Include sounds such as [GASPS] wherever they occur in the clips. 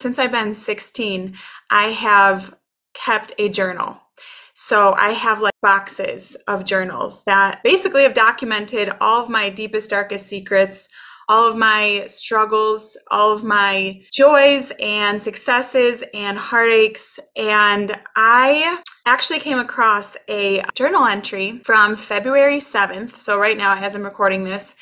Since I've been 16, I have kept a journal. So I have like boxes of journals that basically have documented all of my deepest, darkest secrets, all of my struggles, all of my joys and successes and heartaches. And I actually came across a journal entry from February 7th. So, right now, as I'm recording this,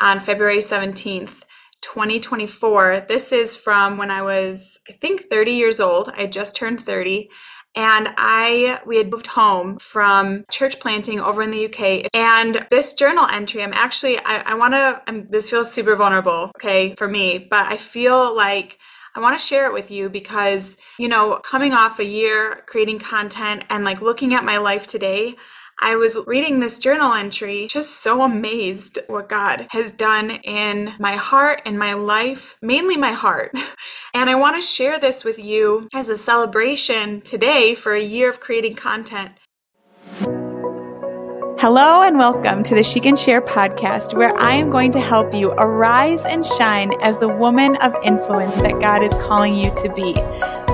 on February 17th. 2024. This is from when I was, I think, 30 years old. I just turned 30 and I we had moved home from church planting over in the UK. And this journal entry, I'm actually I, I want to. This feels super vulnerable, okay, for me, but I feel like. I want to share it with you because, you know, coming off a year creating content and like looking at my life today, I was reading this journal entry, just so amazed what God has done in my heart and my life, mainly my heart. [LAUGHS] And I want to share this with you as a celebration today for a year of creating content. Hello and welcome to the She Can Share podcast, where I am going to help you arise and shine as the woman of influence that God is calling you to be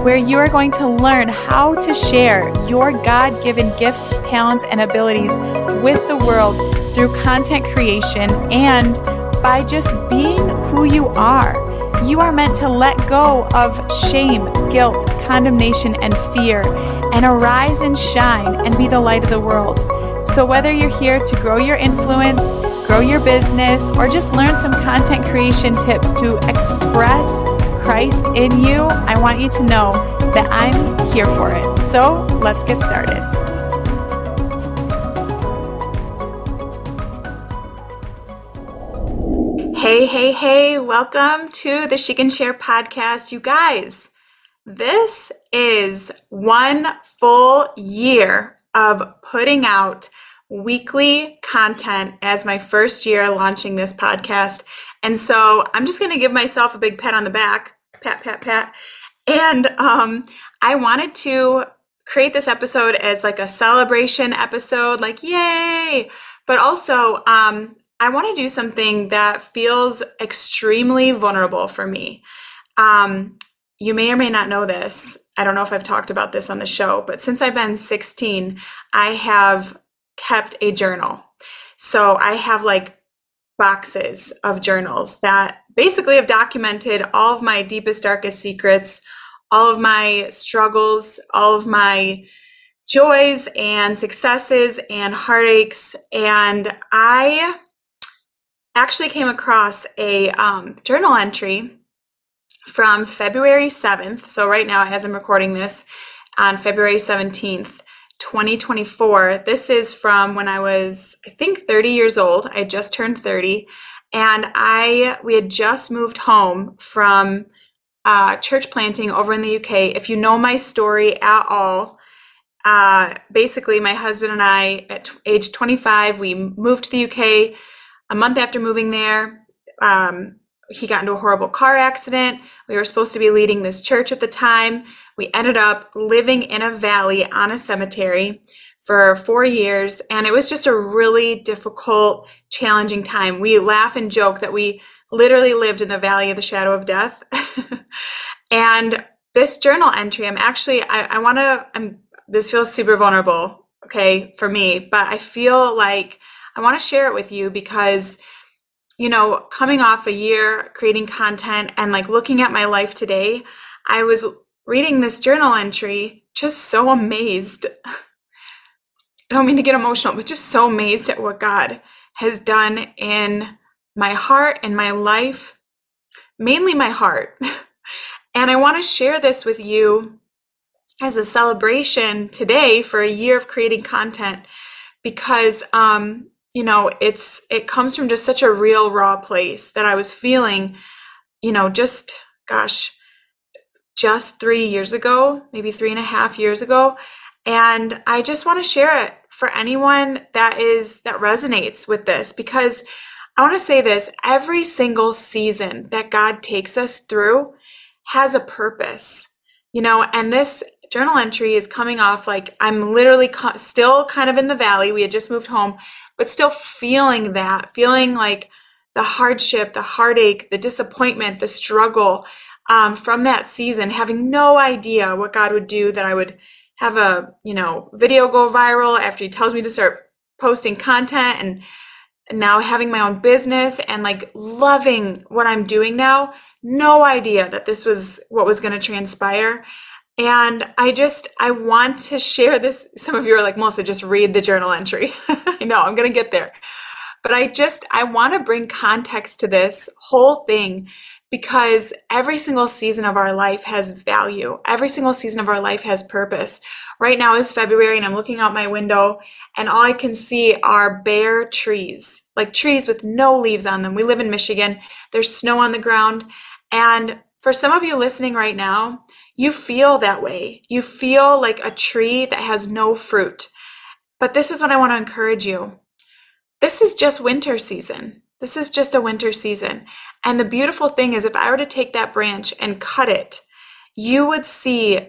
where you are going to learn how to share your God given gifts, talents, and abilities with the world through content creation and by just being who you are. You are meant to let go of shame, guilt, condemnation, and fear and arise and shine and be the light of the world. So, whether you're here to grow your influence, grow your business, or just learn some content creation tips to express Christ in you, I want you to know that I'm here for it. So let's get started. Hey, hey, hey, welcome to the She Can Share podcast. You guys, this is one full year of putting out weekly content as my first year launching this podcast. And so I'm just going to give myself a big pat on the back, pat, pat, pat. And um, I wanted to create this episode as like a celebration episode, like, yay! But also, um, I want to do something that feels extremely vulnerable for me. Um, you may or may not know this. I don't know if I've talked about this on the show, but since I've been 16, I have kept a journal. So I have like boxes of journals that basically have documented all of my deepest, darkest secrets, all of my struggles, all of my joys and successes and heartaches. And I actually came across a um, journal entry from February 7th. So, right now, as I'm recording this on February 17th, 2024. This is from when I was, I think, 30 years old. I just turned 30. And I, we had just moved home from uh, church planting over in the UK. If you know my story at all, uh, basically, my husband and I, at t- age 25, we moved to the UK. A month after moving there, um, he got into a horrible car accident. We were supposed to be leading this church at the time. We ended up living in a valley on a cemetery for four years, and it was just a really difficult, challenging time. We laugh and joke that we literally lived in the valley of the shadow of death. [LAUGHS] and this journal entry, I'm actually, I, I want to, I'm, this feels super vulnerable, okay, for me, but I feel like I want to share it with you because you know, coming off a year creating content and like looking at my life today, I was reading this journal entry just so amazed. I don't mean to get emotional, but just so amazed at what God has done in my heart and my life, mainly my heart. [LAUGHS] and I want to share this with you as a celebration today for a year of creating content because um, you know it's it comes from just such a real raw place that i was feeling you know just gosh just three years ago maybe three and a half years ago. And i just want to share it for anyone that is that resonates with this because i want to say this every single season that god takes us through has a purpose you know and this journal entry is coming off like I'm literally co- still kind of in the valley. We had just moved home, but still feeling that, feeling like the hardship, the heartache, the disappointment, the struggle. um, from that season, having no idea what God would do, that I would have a, you know, video go viral after he tells me to start posting content and now having my own business and like loving what I'm doing now, no idea that this was what was going to transpire. And I just, I want to share this. Some of you are like, Melissa, just read the journal entry. [LAUGHS] I know, I'm to get there. But I just, I want to bring context to this whole thing because every single season of our life has value. Every single season of our life has purpose. Right now is February and I'm looking out my window and all I can see are bare trees, like trees with no leaves on them. We live in Michigan. There's snow on the ground. And for some of you listening right now, you feel that way. You feel like a tree that has no fruit. But this is what I want to encourage you. This is just winter season. This is just a winter season. And the beautiful thing is, if I were to take that branch and cut it, you would see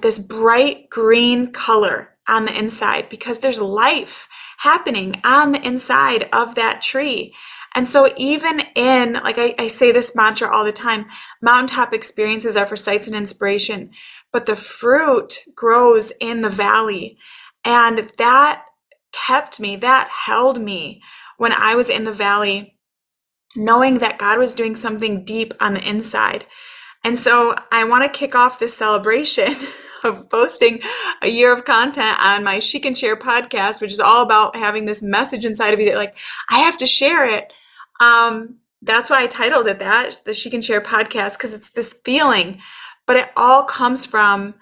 this bright green color on the inside because there's life happening on the inside of that tree. And so, even in, like I, I, say this mantra all the time mountaintop experiences are for sights and inspiration, but the fruit grows in the valley. And that kept me, that held me when I was in the valley, knowing that God was doing something deep on the inside. And so I want to kick off this celebration [LAUGHS] of posting a year of content on my She Can Share podcast, which is all about having this message inside of you that, like, I have to share it. Um, that's why I titled it that, the She Can Share podcast, because it's this feeling, but it all comes from,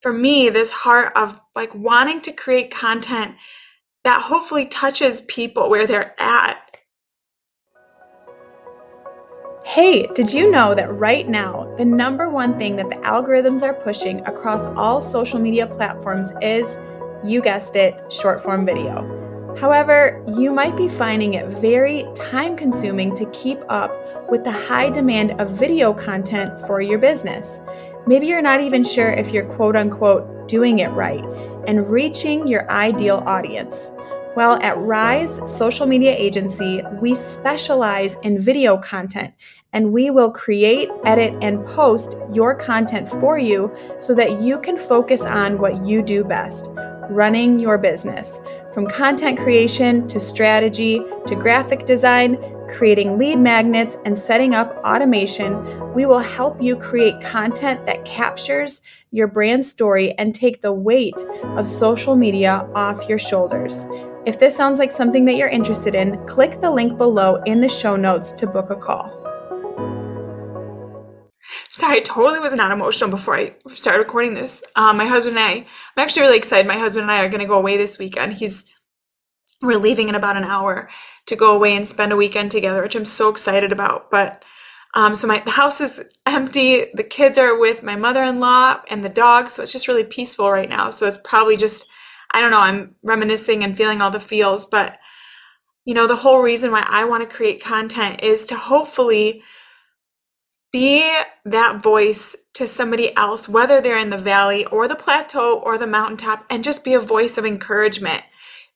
for me, this heart of like wanting to create content that hopefully touches people where they're at. Hey, did you know that right now, the number one thing that the algorithms are pushing across all social media platforms is, you guessed it, short form video? However, you might be finding it very time consuming to keep up with the high demand of video content for your business. Maybe you're not even sure if you're quote unquote doing it right and reaching your ideal audience. Well, at Rise Social Media Agency, we specialize in video content and we will create, edit, and post your content for you so that you can focus on what you do best running your business. From content creation to strategy to graphic design, creating lead magnets, and setting up automation, we will help you create content that captures your brand story and take the weight of social media off your shoulders. If this sounds like something that you're interested in, click the link below in the show notes to book a call. Sorry, I totally was not emotional before I started recording this. Um, my husband and I, I'm actually really excited. My husband and I are going to go away this weekend. He's we're leaving in about an hour to go away and spend a weekend together, which I'm so excited about. But um, so my the house is empty. The kids are with my mother-in-law and the dog, so it's just really peaceful right now. So it's probably just I don't know. I'm reminiscing and feeling all the feels, but you know the whole reason why I want to create content is to hopefully be that voice to somebody else, whether they're in the valley or the plateau or the mountaintop, and just be a voice of encouragement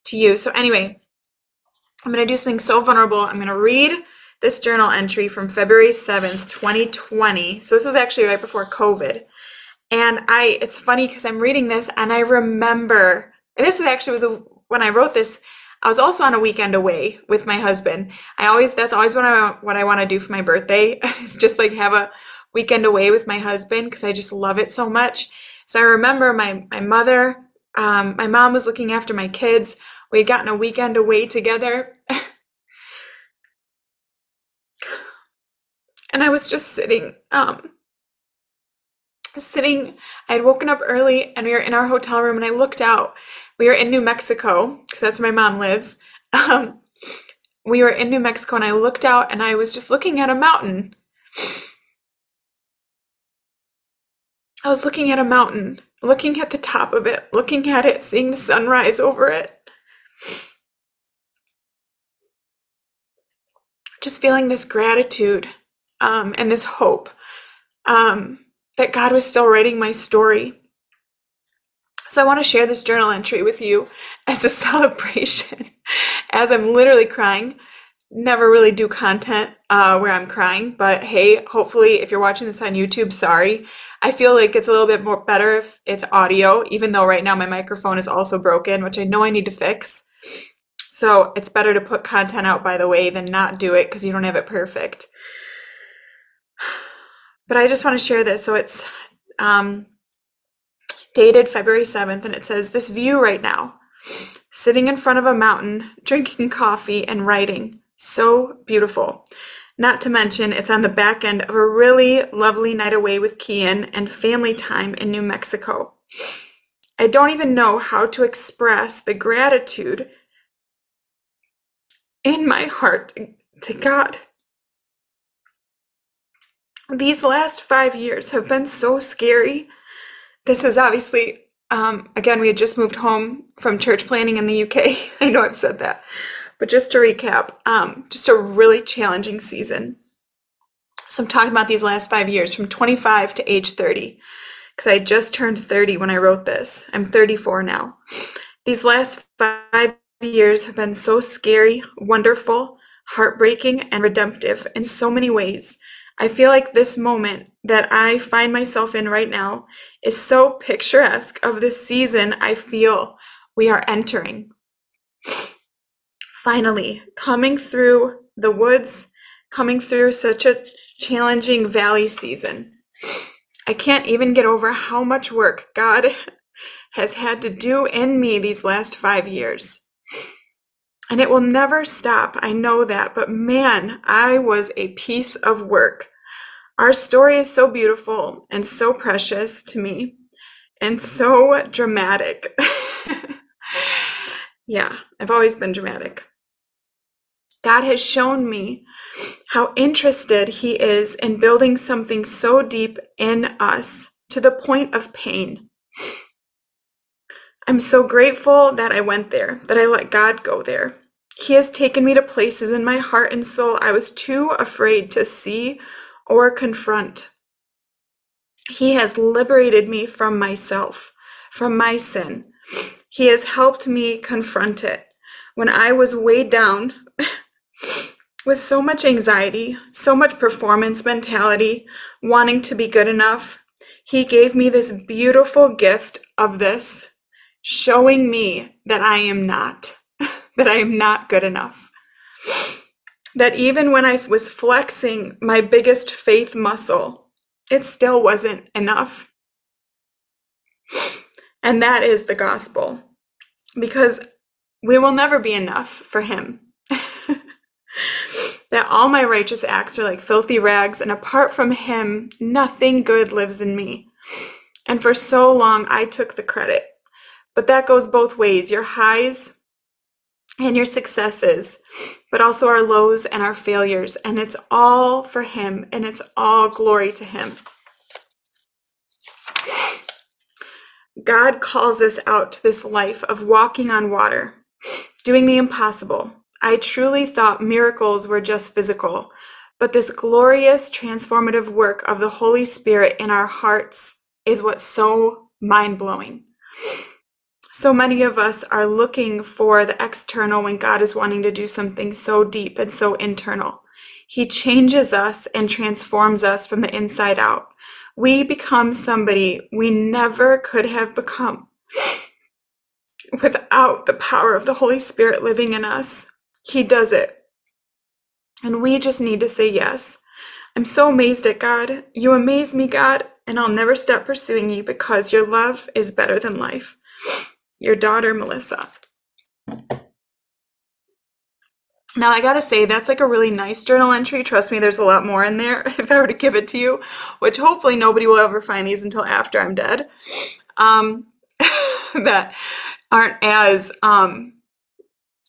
to you. So, anyway, I'm going to do something so vulnerable. I'm going to read this journal entry from February 7th, 2020. So, this was actually right before COVID. And I, it's funny because I'm reading this and I remember, and this actually was a, when I wrote this, I was also on a weekend away with my husband. I always that's always what I what I want to do for my birthday [LAUGHS] is just like have a weekend away with my husband because I just love it so much. So I remember my my mother, um, my mom was looking after my kids. We had gotten a weekend away together. [LAUGHS] and I was just sitting, um, sitting. I had woken up early and we were in our hotel room and I looked out we were in New Mexico because that's where my mom lives. [LAUGHS] Um, we were in New Mexico and I looked out and I was just looking at a mountain. I was looking at a mountain, looking at the top of it, looking at it, seeing the sunrise over it. Just feeling this gratitude um, and this hope um, that God was still writing my story so I want to share this journal entry with you as a [LAUGHS] celebration, as I'm literally crying, never really do content uh, where I'm crying, but hey, hopefully, if you're watching this on YouTube, sorry. I feel like it's a little bit more better if it's audio, even though right now my microphone is also broken, which I know I need to fix. So it's better to put content out, by the way, than not do it because you don't have it perfect. But I just want to share this. So it's um, dated February 7th, and it says, This view right now, sitting in front of a mountain, drinking coffee, and writing. So beautiful. Not to mention, it's on the back end of a really lovely night away with Kian and family time in New Mexico. I don't even know how to express the gratitude in my heart to God. These last five years have been so scary. This is obviously, um, again, we had just moved home from church planting in the UK. [LAUGHS] I know I've said that. But just to recap, um, just a really challenging season. So I'm talking about these last five years from 25 to age 30, because I just turned 30 when I wrote this. I'm 34 now. These last five years have been so scary, wonderful, heartbreaking, and redemptive in so many ways. I feel like this moment that I find myself in right now is so picturesque of the season I feel we are entering. Finally, coming through the woods, coming through such a challenging valley season. I can't even get over how much work God [LAUGHS] has had to do in me these last five years. And it will never stop. I know that. But man, I was a piece of work. Our story is so beautiful and so precious to me and so dramatic. [LAUGHS] yeah, I've always been dramatic. God has shown me how interested He is in building something so deep in us to the point of pain. I'm so grateful that I went there, that I let God go there. He has taken me to places in my heart and soul I was too afraid to see or confront. He has liberated me from myself, from my sin. He has helped me confront it. When I was weighed down [LAUGHS] with so much anxiety, so much performance mentality, wanting to be good enough, He gave me this beautiful gift of this, showing me that I am not, [LAUGHS] that I am not good enough that even when I was flexing my biggest faith muscle, it still wasn't enough. And that is the gospel, because we will never be enough for Him. [LAUGHS] that all my righteous acts are like filthy rags, and apart from Him, nothing good lives in me. And for so long, I took the credit. But that goes both ways. Your highs and your successes, but also our lows and our failures. And it's all for Him and it's all glory to Him. God calls us out to this life of walking on water, doing the impossible. I truly thought miracles were just physical, but this glorious transformative work of the Holy Spirit in our hearts is what's so mind blowing. So many of us are looking for the external when God is wanting to do something so deep and so internal. He changes us and transforms us from the inside out. We become somebody we never could have become [GASPS] without the power of the Holy Spirit living in us. He does it. And we just need to say yes. I'm so amazed at God. You amaze me, God, and I'll never stop pursuing you because your love is better than life your daughter, Melissa. Now, I gotta say, that's like a really nice journal entry. Trust me, there's a lot more in there [LAUGHS] if I were to give it to you, which hopefully nobody will ever find these until after I'm dead. Um, [LAUGHS] that aren't as, um,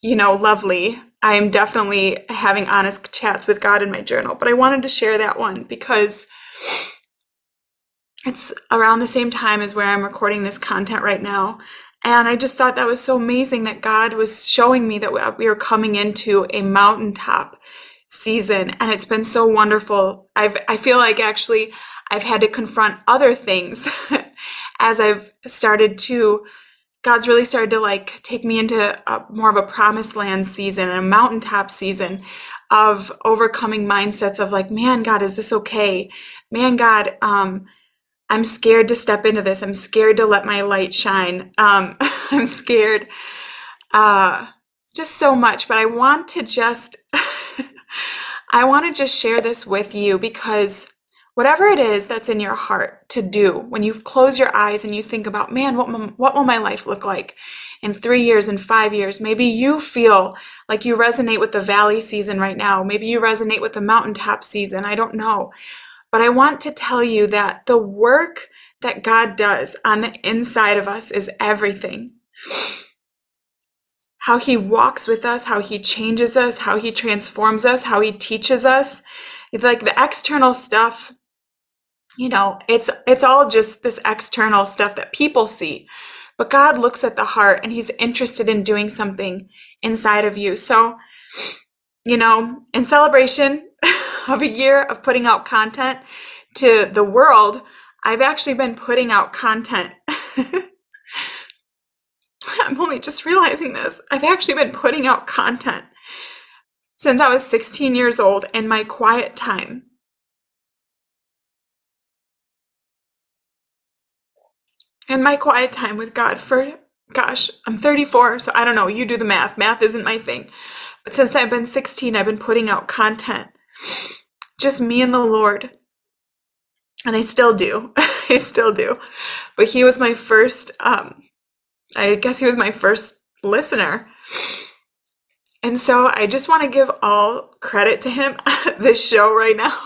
you know, lovely. I am definitely having honest chats with God in my journal, but I wanted to share that one because it's around the same time as where I'm recording this content right now. And I just thought that was so amazing that God was showing me that we are coming into a mountaintop season and it's been so wonderful. I've I feel like actually I've had to confront other things [LAUGHS] as I've started to God's really started to like take me into a, more of a promised land season and a mountaintop season of overcoming mindsets of like, man, God, is this okay? Man, God, um, I'm scared to step into this. I'm scared to let my light shine. Um, [LAUGHS] I'm scared, uh, just so much. But I want to just, [LAUGHS] I want to just share this with you because whatever it is that's in your heart to do when you close your eyes and you think about man what, what will my life look like in three years in five years maybe you feel like you resonate with the valley season right now maybe you resonate with the mountaintop season i don't know but i want to tell you that the work that god does on the inside of us is everything. How he walks with us how he changes us how he transforms us how he teaches us. It's like the external stuff you know it's it's all just this external stuff that people see. But god looks at the heart and he's interested in doing something inside of you. So you know in celebration of a year of putting out content to the world i've actually been putting out content [LAUGHS] i'm only just realizing this i've actually been putting out content since i was 16 years old in my quiet time and my quiet time with God for, gosh, I'm 34, so I don't know. You do the math. Math isn't my thing. But since I've been 16, I've been putting out content. Just me and the Lord. And I still do. [LAUGHS] I still do. But he was my first, um, I guess he was my first listener. And so I just want to give all credit to him [LAUGHS] this show right now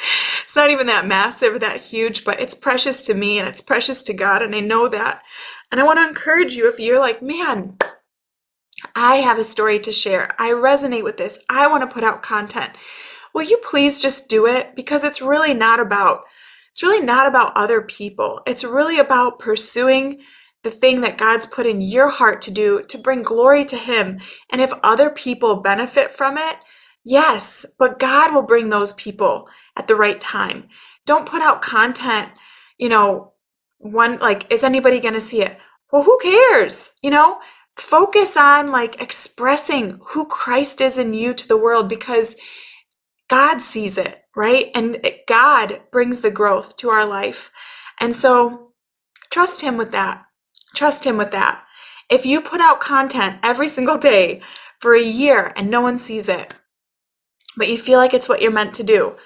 [LAUGHS] it's not even that massive, that huge, but it's precious to me and it's precious to God. And I know that. And I want to encourage you if you're like, man, I have a story to share. I resonate with this. I want to put out content. Will you please just do it? Because it's really not about it's really not about other people. It's really about pursuing the thing that God's put in your heart to do to bring glory to him. And if other people benefit from it, Yes, but God will bring those people at the right time. Don't put out content, you know, one like, is anybody going to see it? Well, who cares? You know, focus on like expressing who Christ is in you to the world because God sees it, right? And God brings the growth to our life. And so trust Him with that. Trust Him with that. If you put out content every single day for a year and no one sees it, but you feel like it's what you're meant to do.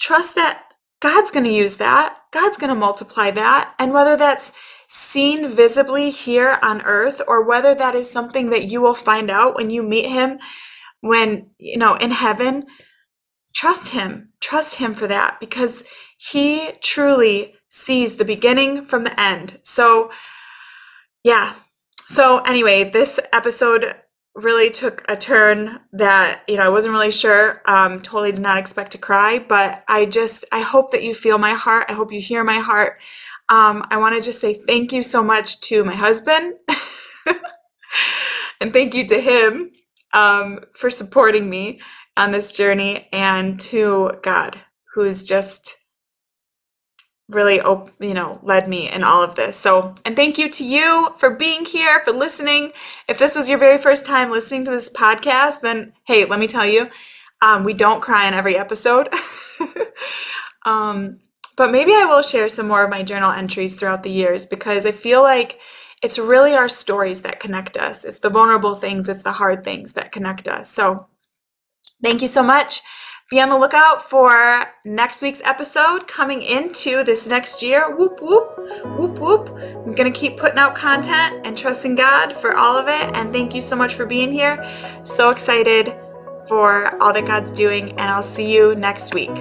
Trust that God's going to use that. God's going to multiply that. And whether that's seen visibly here on earth or whether that is something that you will find out when you meet him when, you know, in heaven, trust him. Trust him for that because he truly sees the beginning from the end. So, yeah. So, anyway, this episode really took a turn that you know i wasn't really sure um, totally did not expect to cry but i just i hope that you feel my heart i hope you hear my heart um, i want to just say thank you so much to my husband [LAUGHS] and thank you to him um, for supporting me on this journey and to god who's just really you know led me in all of this. So and thank you to you for being here for listening. If this was your very first time listening to this podcast then hey let me tell you um, we don't cry in every episode. [LAUGHS] Um, but maybe i will share some more of my journal entries throughout the years because i feel like it's really our stories that connect us it's the vulnerable things it's the hard things that connect us so thank you so much be on the lookout for next week's episode coming into this next year. Whoop, whoop, whoop, whoop. I'm going to keep putting out content and trusting God for all of it. And thank you so much for being here. So excited for all that God's doing. And I'll see you next week.